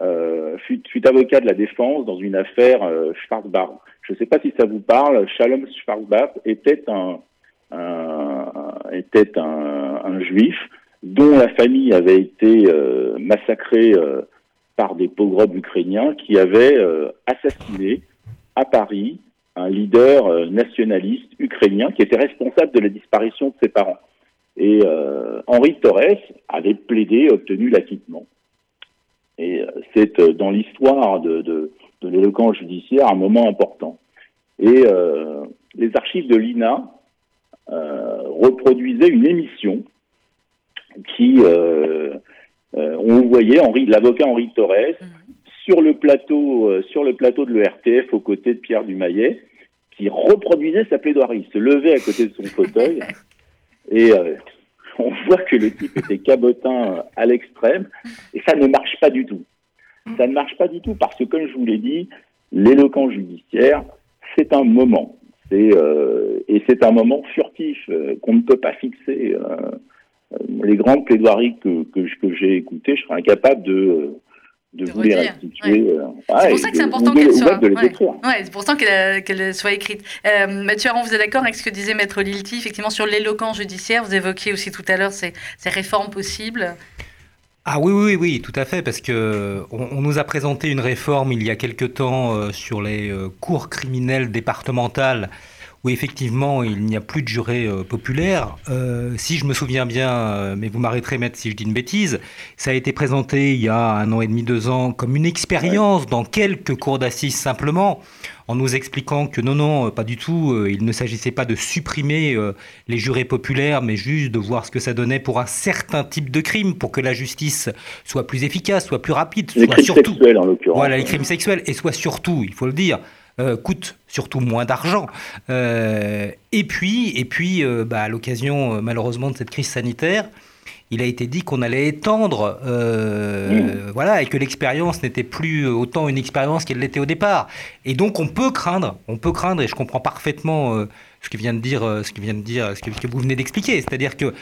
euh, fut, avocat de la défense dans une affaire Schwarzbach. Je ne sais pas si ça vous parle. Shalom Schwarzbach était un, était un, juif dont la famille avait été euh, massacrée euh, par des pogroms ukrainiens qui avaient euh, assassiné à Paris un leader euh, nationaliste ukrainien qui était responsable de la disparition de ses parents. Et Henri Torres avait plaidé, obtenu l'acquittement. Et euh, c'est euh, dans l'histoire de, de, de l'éloquence judiciaire un moment important. Et euh, les archives de l'INA euh, reproduisaient une émission qui, euh, euh, on voyait Henri, l'avocat Henri Torres mmh. sur le plateau, sur le plateau de l'ERTF aux côtés de Pierre Dumayet, qui reproduisait sa plaidoirie, il se levait à côté de son fauteuil et on voit que le type était cabotin à l'extrême, et ça ne marche pas du tout. Ça ne marche pas du tout parce que, comme je vous l'ai dit, l'éloquence judiciaire, c'est un moment. C'est, euh, et c'est un moment furtif euh, qu'on ne peut pas fixer. Euh, les grandes plaidoiries que, que, que j'ai écoutées, je serais incapable de, de, de vous les restituer. Ouais. Euh, c'est pour ça que c'est important qu'elle soit, ouais. ouais c'est pour ça qu'elle, qu'elle soit écrite. Euh, Mathieu Aron, vous êtes d'accord avec ce que disait Maître Lilti, effectivement, sur l'éloquence judiciaire Vous évoquiez aussi tout à l'heure ces, ces réformes possibles ah oui, oui, oui, tout à fait, parce que on, on nous a présenté une réforme il y a quelque temps euh, sur les euh, cours criminelles départementales où effectivement il n'y a plus de jurés euh, populaires. Euh, si je me souviens bien, euh, mais vous m'arrêterez maître si je dis une bêtise, ça a été présenté il y a un an et demi, deux ans comme une expérience dans quelques cours d'assises simplement, en nous expliquant que non, non, pas du tout, euh, il ne s'agissait pas de supprimer euh, les jurés populaires, mais juste de voir ce que ça donnait pour un certain type de crime, pour que la justice soit plus efficace, soit plus rapide, les soit crimes surtout... sexuels en l'occurrence. Voilà, les crimes sexuels, et soit surtout, il faut le dire, euh, coûte surtout moins d'argent. Euh, et puis, et puis euh, bah, à l'occasion malheureusement de cette crise sanitaire, il a été dit qu'on allait étendre, mmh. voilà, et que l'expérience n'était plus autant une expérience qu'elle l'était au départ. Et donc on peut craindre, on peut craindre, et je comprends parfaitement ce que vient de dire, ce que vient de dire, ce que, ce que vous venez d'expliquer, c'est-à-dire que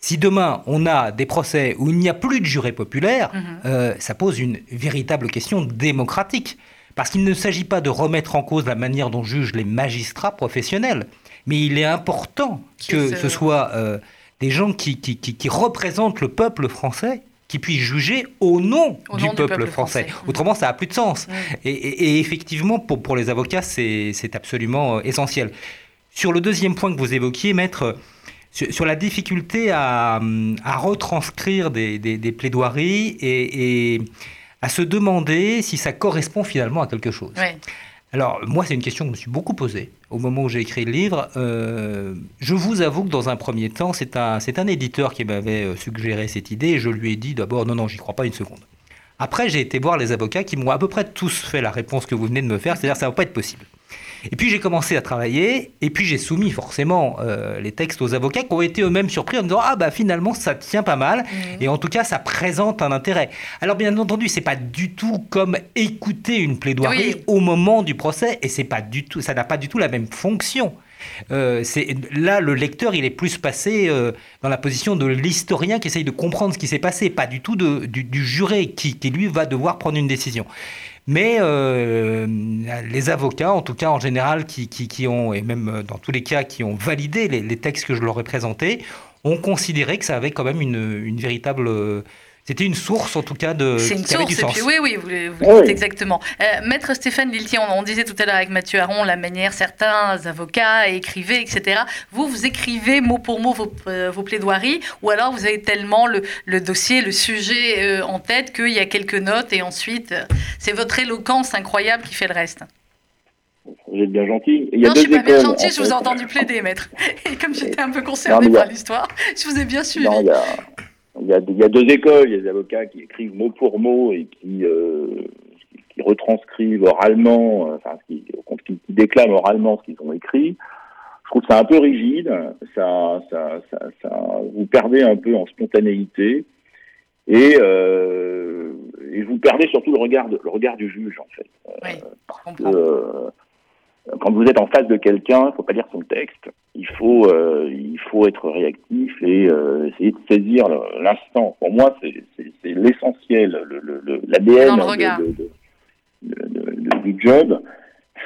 si demain on a des procès où il n'y a plus de jurés populaires, mmh. euh, ça pose une véritable question démocratique. Parce qu'il ne s'agit pas de remettre en cause la manière dont jugent les magistrats professionnels, mais il est important que ce soit euh, des gens qui, qui, qui, qui, représentent le peuple français qui puissent juger au nom, au du, nom peuple du, peuple français. français. Autrement, ça n'a plus de sens. Mmh. Et, et, et, effectivement, pour, pour les avocats, c'est absolument euh, essentiel. Sur le deuxième point que vous évoquiez, maître, sur, sur la difficulté à, à retranscrire des, des, des plaidoiries et, et à se demander si ça correspond finalement à quelque chose. Ouais. Alors, moi, c'est une question que je me suis beaucoup posée au moment où j'ai écrit le livre. Euh, je vous avoue que dans un premier temps, c'est un, un éditeur qui m'avait euh, suggéré cette idée et je lui ai dit d'abord, non, non, j'y crois pas une seconde. Après, j'ai été voir les avocats qui m'ont à peu près tous fait la réponse que vous venez de me faire, c'est-à-dire ça ne va pas être possible. Et puis j'ai commencé à travailler, et puis j'ai soumis forcément euh, les textes aux avocats qui ont été eux-mêmes surpris en me disant ah bah finalement ça tient pas mal, mmh. et en tout cas ça présente un intérêt. Alors bien entendu c'est pas du tout comme écouter une plaidoirie oui. au moment du procès, et c'est pas du tout, ça n'a pas du tout la même fonction. Euh, là, le lecteur, il est plus passé euh, dans la position de l'historien qui essaye de comprendre ce qui s'est passé, pas du tout de, du, du, juré qui, qui, lui, va devoir prendre une décision. Mais euh, les avocats, en tout cas en général, qui, ont, et même dans tous les cas, qui ont validé les, textes que je leur ai présentés, ont considéré que ça avait quand même une, une véritable C'était une source, en tout cas, de. C'est une source, du et sens. puis oui, oui, vous, le- vous le Oui. dites exactement. Euh, Maître Stéphane Lilti, on, on disait tout à l'heure avec Mathieu Aron la manière certains avocats écrivaient, etc. Vous, vous écrivez mot pour mot vos, euh, vos plaidoiries, ou alors vous avez tellement le, le dossier, le sujet euh, en tête qu'il y a quelques notes, et ensuite, euh, c'est votre éloquence incroyable qui fait le reste. Vous êtes bien gentil. Il y a non, deux je suis pas bien gentil, en je vous ai entendu plaider, maître. Et comme j'étais un peu a- par l'histoire, je vous ai bien suivi. Non, il y a, il y, a, il y a deux écoles. Il y a des avocats qui écrivent mot pour mot et qui, euh, qui, retranscrivent oralement, euh, enfin, qui, qui, qui déclament oralement ce qu'ils ont écrit. Je trouve que c'est un peu rigide. Ça, ça, ça, ça, vous perdez un peu en spontanéité. Et, euh, et vous perdez surtout le regard, le regard du juge, en fait. Oui, je Parce comprends. que, euh, quand vous êtes en face de quelqu'un, il faut pas lire son texte. Il faut, euh, il faut être réactif et euh, essayer de saisir l'instant. Pour moi, c'est l'essentiel, le, le, le- l'ADN du job,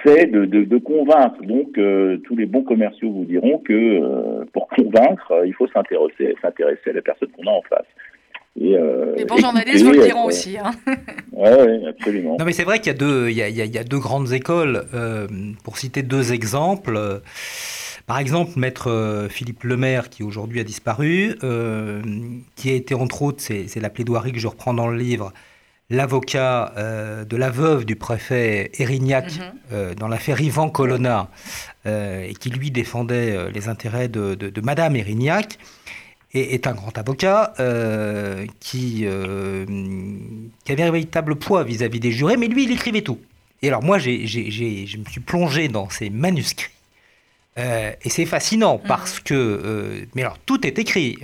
c'est de, de, de convaincre. Donc, euh, tous les bons commerciaux vous diront que euh, pour convaincre, euh, il faut s'intéresser, s'intéresser à la personne qu'on a en face. Et, euh, Les bons journalistes vous le diront aussi. hein. Ouais, absolument. Non, mais c'est vrai qu'il y a deux, il y a, il y a- il y a deux grandes écoles. euh, pour citer deux exemples, euh, par exemple, maître Philippe Lemaire, qui aujourd'hui a disparu, euh, qui a été entre autres, c'est la plaidoirie que je reprends dans le livre, l'avocat euh, de la veuve du préfet Erignac Mhm. euh, dans l'affaire Yvan Colonna, euh, et qui lui défendait les intérêts de, de- de Madame Erignac, est un grand avocat euh, qui, euh, qui avait un véritable poids vis-à-vis des jurés, mais lui, il écrivait tout. Et alors moi, j'ai- je me suis plongé dans ses manuscrits. Euh, et c'est fascinant parce que, euh, mais alors tout est écrit,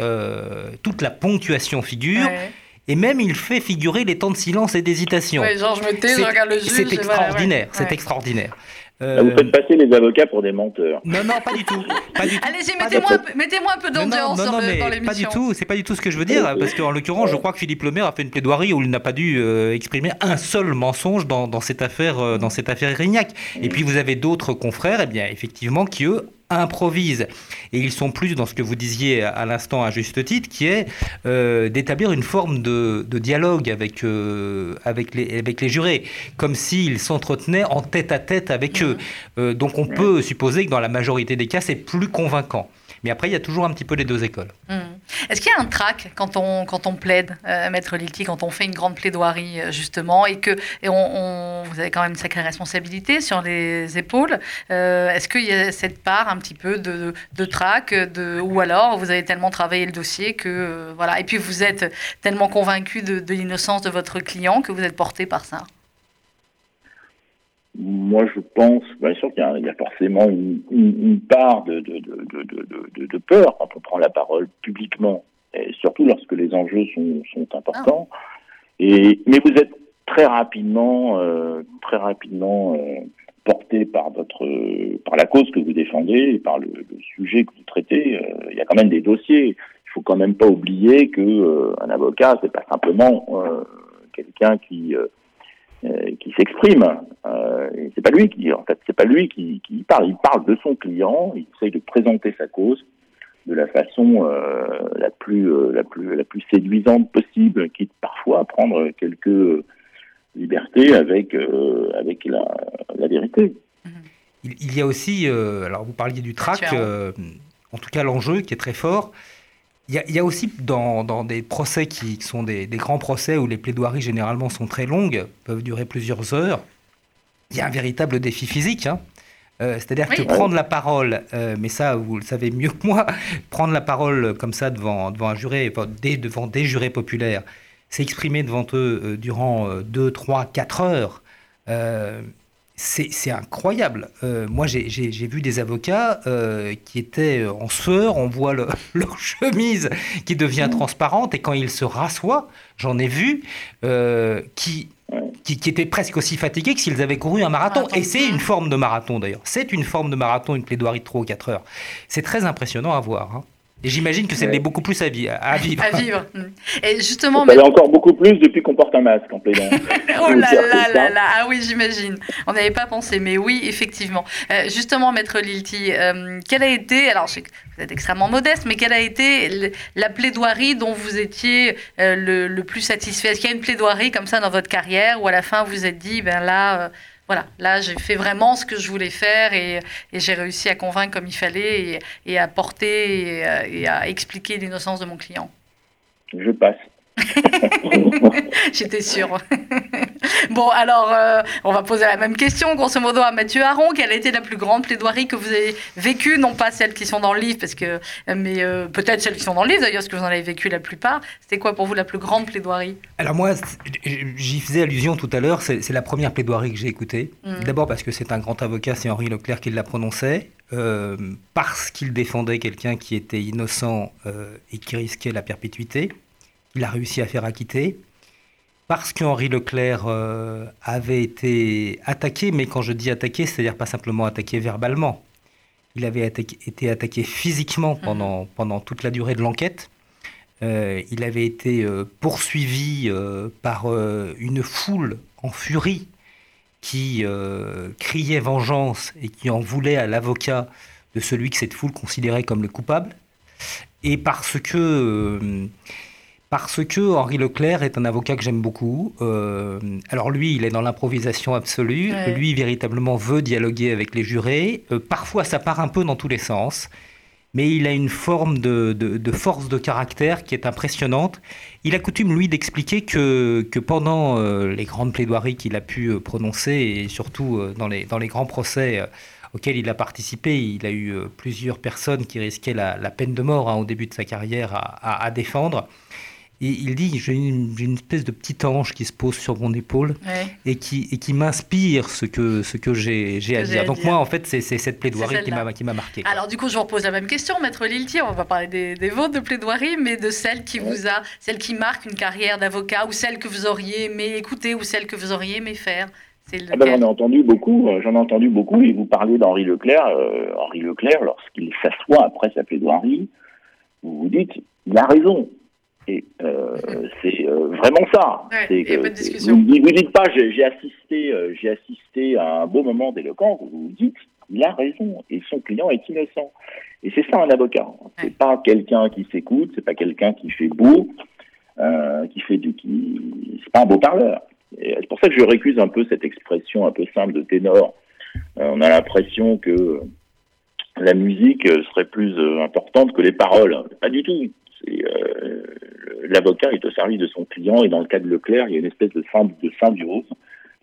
toute la ponctuation figure, Ouais. et même il fait figurer les temps de silence et d'hésitation. Ouais, genre, je me tais, je regarde le juge. c'est ouais. extraordinaire, c'est Ouais. Extraordinaire. Là, vous Euh, faites passer les avocats pour des menteurs. non, non, pas du tout. Pas du tout. Allez-y, mettez-moi un, un peu d'ambiance dans l'émission. pas du tout. C'est pas du tout ce que je veux dire, parce qu'en l'occurrence, je crois que Philippe Lemaire a fait une plaidoirie où il n'a pas dû euh, exprimer un seul mensonge dans, dans cette affaire, euh, dans cette affaire Rignac. Et puis vous avez d'autres confrères, eh bien effectivement, qui eux improvisent. Et ils sont plus dans ce que vous disiez à, l'instant à juste titre, qui est euh, d'établir une forme de, de dialogue avec, euh, avec, les, avec les jurés, comme s'ils s'entretenaient en tête à tête avec eux. Euh, donc on peut supposer que dans la majorité des cas, c'est plus convaincant. Mais après, il y a toujours un petit peu les deux écoles. Hmm. Est-ce qu'il y a un trac quand on, quand on plaide, euh, Maître Lilti, quand on fait une grande plaidoirie, euh, justement, et que et on, vous avez quand même une sacrée responsabilité sur les épaules euh, Est-ce qu'il y a cette part un petit peu de, de trac de, Ou alors vous avez tellement travaillé le dossier que. euh, voilà. Et puis vous êtes tellement convaincu de l'innocence de votre client que vous êtes porté par ça Moi, je pense, bien sûr qu'il y, a- il y a forcément une, une- une part de, peur quand on prend la parole publiquement, et surtout lorsque les enjeux sont, sont importants. Et, mais vous êtes très rapidement, euh, très rapidement euh, porté par votre, par la cause que vous défendez et par le, le sujet que vous traitez. Euh, il y a quand même des dossiers. Il faut quand même pas oublier que un avocat, c'est pas simplement quelqu'un qui qui s'exprime. Euh, et c'est pas lui qui, en fait, c'est pas lui qui, qui parle. Il parle de son client. Il essaye de présenter sa cause de la façon euh, la plus euh, la plus la plus séduisante possible, quitte parfois à prendre quelques libertés avec euh, avec la, la vérité. Il, il y a aussi, euh, alors vous parliez du trac, Tiens. euh, en tout cas l'enjeu qui est très fort. Il y a, il y a aussi dans, dans des procès qui sont des, des grands procès où les plaidoiries généralement sont très longues, peuvent durer plusieurs heures, il y a un véritable défi physique. hein. Euh, C'est-à-dire Oui. que prendre la parole, euh, mais ça vous le savez mieux que moi, prendre la parole comme ça devant, devant un juré, enfin, des- devant des jurés populaires, s'exprimer devant eux euh, durant 2, 3, 4 heures, c'est incroyable. Euh, moi, j'ai- vu des avocats euh, qui étaient en sueur, on voit le- leur chemise qui devient transparente, et quand ils se rassoient, j'en ai vu euh, qui, qui, qui étaient presque aussi fatigués que s'ils avaient couru un marathon. Marathon. Et c'est une forme de marathon d'ailleurs. C'est une forme de marathon, une plaidoirie de 3 ou 4 heures. C'est très impressionnant à voir. hein. Et j'imagine que c'est Ouais. beaucoup plus à, vi- à vivre. À vivre. Et justement, Ça l'est encore beaucoup plus depuis qu'on porte un masque en plaidant. Oh là là là ça. là, ah oui, j'imagine. On n'avait pas pensé, mais oui, effectivement. Euh, justement, Maître Lilti, euh, quelle a été, alors je sais que vous êtes extrêmement modeste, mais quelle a été le- la plaidoirie dont vous étiez euh, le, le plus satisfait? Est-ce qu'il y a une plaidoirie comme ça dans votre carrière où à la fin vous vous êtes dit, ben là, euh, voilà, là j'ai fait vraiment ce que je voulais faire et, j'ai réussi à convaincre comme il fallait et, à porter à- et à expliquer l'innocence de mon client Je passe. J'étais sûre. bon, alors, euh, on va poser la même question, grosso modo, à Mathieu Aron. Quelle a été la plus grande plaidoirie que vous avez vécue? Non pas celles qui sont dans le livre, parce que, mais euh, peut-être celles qui sont dans le livre, d'ailleurs, parce que vous en avez vécu la plupart. C'était quoi pour vous la plus grande plaidoirie? Alors moi, j'y faisais allusion tout à l'heure, c'est la première plaidoirie que j'ai écoutée. Mhm. D'abord parce que c'est un grand avocat, c'est Henri Leclerc qui l'a prononcé, euh, parce qu'il défendait quelqu'un qui était innocent et qui risquait la perpétuité. Il a réussi à faire acquitter. Parce qu'Henri Leclerc euh, avait été attaqué, mais quand je dis attaqué, c'est-à-dire pas simplement attaqué verbalement. Il avait attaqué- été attaqué physiquement pendant, pendant toute la durée de l'enquête. Euh, il avait été euh, poursuivi par une foule en furie qui criait vengeance et qui en voulait à l'avocat de celui que cette foule considérait comme le coupable. Et parce que, parce que Henri Leclerc est un avocat que j'aime beaucoup. euh, alors lui, il est dans l'improvisation absolue. Ouais. Lui, véritablement, veut dialoguer avec les jurés. Euh, parfois, ça part un peu dans tous les sens mais il a une forme de, de- de force de caractère qui est impressionnante. Il a coutume, lui, d'expliquer que, que pendant euh, les grandes plaidoiries qu'il a pu prononcer, et surtout dans, les, dans les grands procès auxquels il a participé, il a eu plusieurs personnes qui risquaient la, la peine de mort hein, au début de sa carrière à, à- à défendre. Et il dit, j'ai une, j'ai une espèce de petit ange qui se pose sur mon épaule Ouais. et qui, et qui m'inspire ce que, ce que j'ai j'ai à dire. Donc dire. moi, en fait, c'est c'est cette plaidoirie qui m'a qui m'a marqué. Alors, du coup, je vous repose la même question, Maître Lilti. On va parler des, des vôtres de plaidoirie, mais de celle qui vous a, celle qui marque une carrière d'avocat, ou celle que vous auriez aimé écouter, ou celle que vous auriez aimé faire. C'est Ah ben, lequel j'en ai entendu beaucoup, euh, j'en ai entendu beaucoup, et vous parliez d'Henri Leclerc. euh, Henri Leclerc, lorsqu'il s'assoit après sa plaidoirie, vous vous dites, il a raison. Et euh, c'est euh, vraiment ça. Ouais, que- pas de discussion. Vous ne vous dites pas, j'ai assisté, euh, j'ai assisté à un beau moment d'éloquence. Vous vous dites, il a raison et son client est innocent. Et c'est ça un avocat. C'est pas quelqu'un qui s'écoute, c'est pas quelqu'un qui fait beau, euh, qui fait du, qui, c'est pas un beau parleur. C'est pour ça que je récuse un peu cette expression un peu simple de ténor. Euh, on a l'impression que la musique serait plus importante que les paroles. Pas du tout. C'est, euh, L'avocat est au service de son client et dans le cas de Leclerc, il y a une espèce de, symb- de symbiose.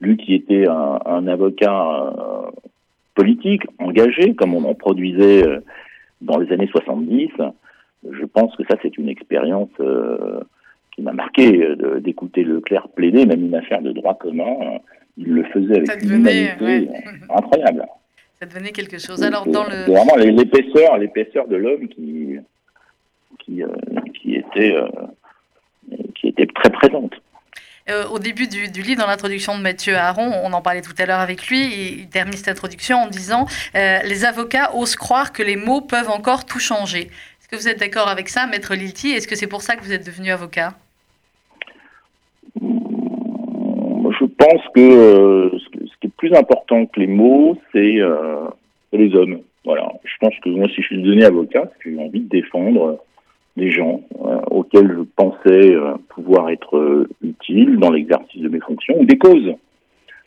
Lui qui était un, un avocat euh, politique, engagé, comme on en produisait euh, dans les années 70, je pense que ça c'est une expérience euh, qui m'a marqué d'écouter Leclerc plaider, même une affaire de droit commun. il le faisait avec Ça une devenait, humanité ouais. incroyable. Ça devenait quelque chose. Alors, dans le. vraiment l'épaisseur, l'épaisseur de l'homme qui, qui, euh, qui était, euh, qui était très présente. Euh, au début du, du livre, dans l'introduction de Mathieu Aron, on en parlait tout à l'heure avec lui, et il termine cette introduction en disant euh, Les avocats osent croire que les mots peuvent encore tout changer. Est-ce que vous êtes d'accord avec ça, Maître Lilti Est-ce que c'est pour ça que vous êtes devenu avocat? Je pense que euh, ce, que- ce qui est plus important que les mots, c'est c'est les hommes. Voilà. Je pense que moi, si je suis devenu avocat, c'est que j'ai envie de défendre des gens euh, auxquels je pensais euh, pouvoir être euh, utile dans l'exercice de mes fonctions ou des causes.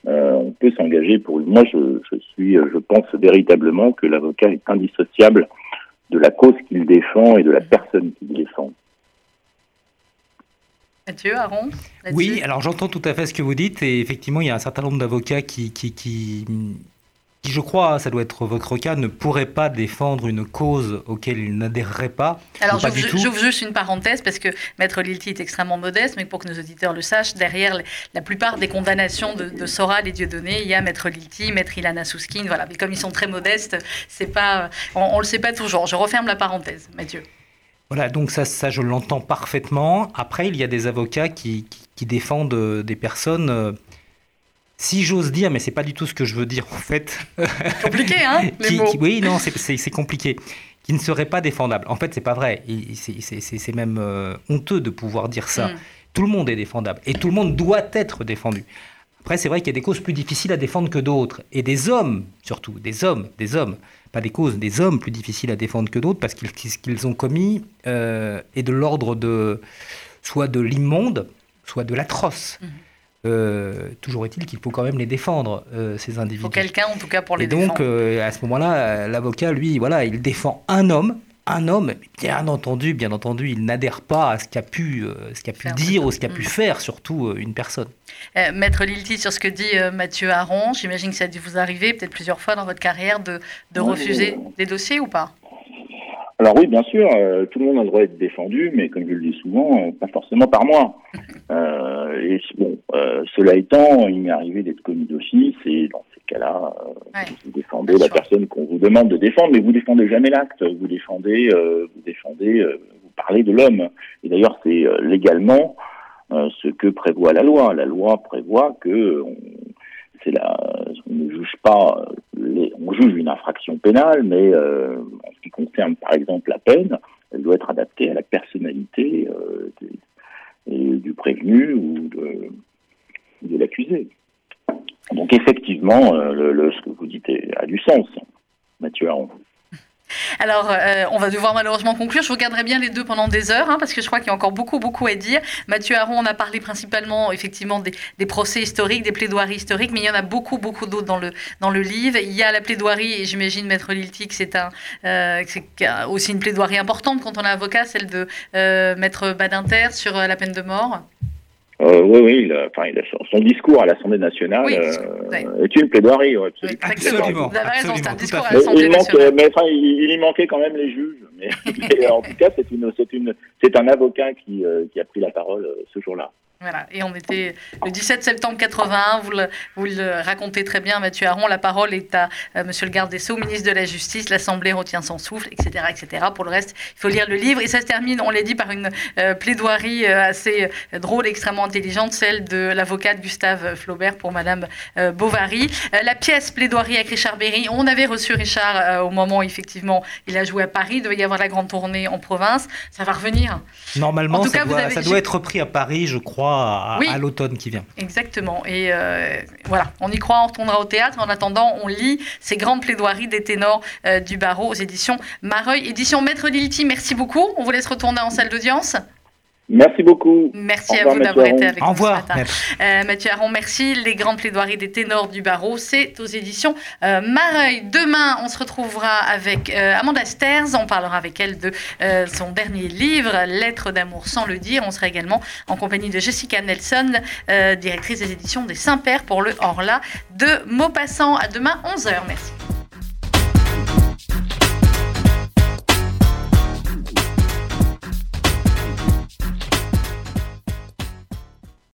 Euh, on peut s'engager pour. Moi, je, je suis, je pense véritablement que l'avocat est indissociable de la cause qu'il défend et de la personne qu'il défend. Mathieu Aron là-dessus Oui, alors j'entends tout à fait ce que vous dites, et effectivement, il y a un certain nombre d'avocats qui, qui, qui, qui, je crois, ça doit être votre cas, ne pourraient pas défendre une cause auquel ils n'adhéreraient pas. Alors, j'ouvre juste une parenthèse parce que Maître Lilti est extrêmement modeste, mais pour que nos auditeurs le sachent, derrière la plupart des condamnations de, de Soral et Dieudonné, il y a Maître Lilti, Maître Ilana Souskine, voilà. Mais comme ils sont très modestes, c'est pas, on, on le sait pas toujours. Je referme la parenthèse, Mathieu. Voilà, donc ça, ça je l'entends parfaitement. Après, il y a des avocats qui, qui, qui défendent euh, des personnes, euh, si j'ose dire, mais c'est pas du tout ce que je veux dire en fait, Compliqué, hein, les qui- mots. qui- oui, non, c'est- compliqué. qui ne serait pas défendable. En fait, c'est pas vrai. C'est même euh, honteux de pouvoir dire ça. Mm. Tout le monde est défendable et tout le monde doit être défendu. Après, c'est vrai qu'il y a des causes plus difficiles à défendre que d'autres. Et des hommes, surtout, des hommes, des hommes, pas des causes, des hommes plus difficiles à défendre que d'autres parce qu'ils qu'ils ont commis euh, est de l'ordre de soit de l'immonde, soit de l'atroce. Mm. Euh, toujours est-il qu'il faut quand même les défendre, euh, ces individus. Il faut quelqu'un, en tout cas, pour les Et donc, donc, euh, à ce moment-là, l'avocat, lui, voilà, il défend un homme, un homme, bien entendu, bien entendu, il n'adhère pas à ce qu'a pu, ce qu'a pu dire ou ce qu'a pu mm. faire, surtout une personne. Maître Lilti, sur ce que dit Mathieu Aron, j'imagine que ça a dû vous arriver peut-être plusieurs fois dans votre carrière de, de refuser des dossiers ou pas? Alors oui, bien sûr, euh, tout le monde a le droit d'être défendu, mais comme je le dis souvent, euh, pas forcément par moi. Euh, et bon, cela étant, il m'est arrivé d'être commis d'office, et dans ces cas-là, vous défendez la personne qu'on vous demande de défendre, mais vous défendez jamais l'acte, vous défendez, vous défendez, vous parlez de l'homme. Et d'ailleurs, c'est légalement ce que prévoit la loi. La loi prévoit que on, on ne juge pas, les, on juge une infraction pénale, mais euh, en ce qui concerne par exemple la peine, elle doit être adaptée à la personnalité euh, du prévenu ou de, l'accusé. Donc effectivement, euh, ce que vous dites a du sens, Mathieu Aron. Alors, euh, on va devoir malheureusement conclure. Je regarderai bien les deux pendant des heures, hein, parce que je crois qu'il y a encore beaucoup, beaucoup à dire. Mathieu Aron, on a parlé principalement, effectivement, des, procès historiques, des plaidoiries historiques, mais il y en a beaucoup, beaucoup d'autres dans le, dans le livre. Il y a la plaidoirie, et j'imagine, Maître Lilti, que c'est un, euh, aussi une plaidoirie importante quand on est avocat, celle de euh, Maître Badinter sur la peine de mort. Euh, oui, oui, il a, enfin, il a, son discours à l'Assemblée nationale euh, est une plaidoirie. Ouais, absolument. absolument. Vous avez raison, c'est un discours à l'Assemblée nationale. Mais, enfin, il, il, y manquait quand même les juges. Mais, mais en tout cas, c'est une, c'est une, c'est un avocat qui, euh, qui a pris la parole euh, ce jour-là. Voilà, et on était le 17 septembre 81, vous le, vous le racontez très bien, Mathieu Aron. La parole est à euh, Monsieur le garde des Sceaux, ministre de la Justice. L'Assemblée retient son souffle, etc., etc. Pour le reste, il faut lire le livre. Et ça se termine, on l'a dit, par une euh, plaidoirie euh, assez drôle, extrêmement intelligente, celle de l'avocate Gustave Flaubert pour Madame Bovary. la pièce plaidoirie avec Richard Berry, on avait reçu Richard au moment où, effectivement, il a joué à Paris. Il devait y avoir la grande tournée en province. Ça va revenir. Normalement, ça, doit, ça doit être repris à Paris, je crois à, l'automne qui vient. Exactement. Et euh, voilà, on y croit, on retournera au théâtre. En attendant, on lit ces grandes plaidoiries des ténors euh, du barreau aux éditions Mareuil, édition Maître Lilti. Merci beaucoup. On vous laisse retourner en salle d'audience. Merci beaucoup. Merci à vous d'avoir été avec nous ce matin. Euh, Mathieu Aron, merci. Les grandes plaidoiries des ténors du barreau, c'est aux éditions euh, Mareuil. Demain, on se retrouvera avec euh, Amanda Sters. On parlera avec elle de euh, son dernier livre, Lettres d'amour sans le dire. On sera également en compagnie de Jessica Nelson, directrice des éditions des Saint-Pères pour le Horla de Maupassant. À demain, 11h. Merci.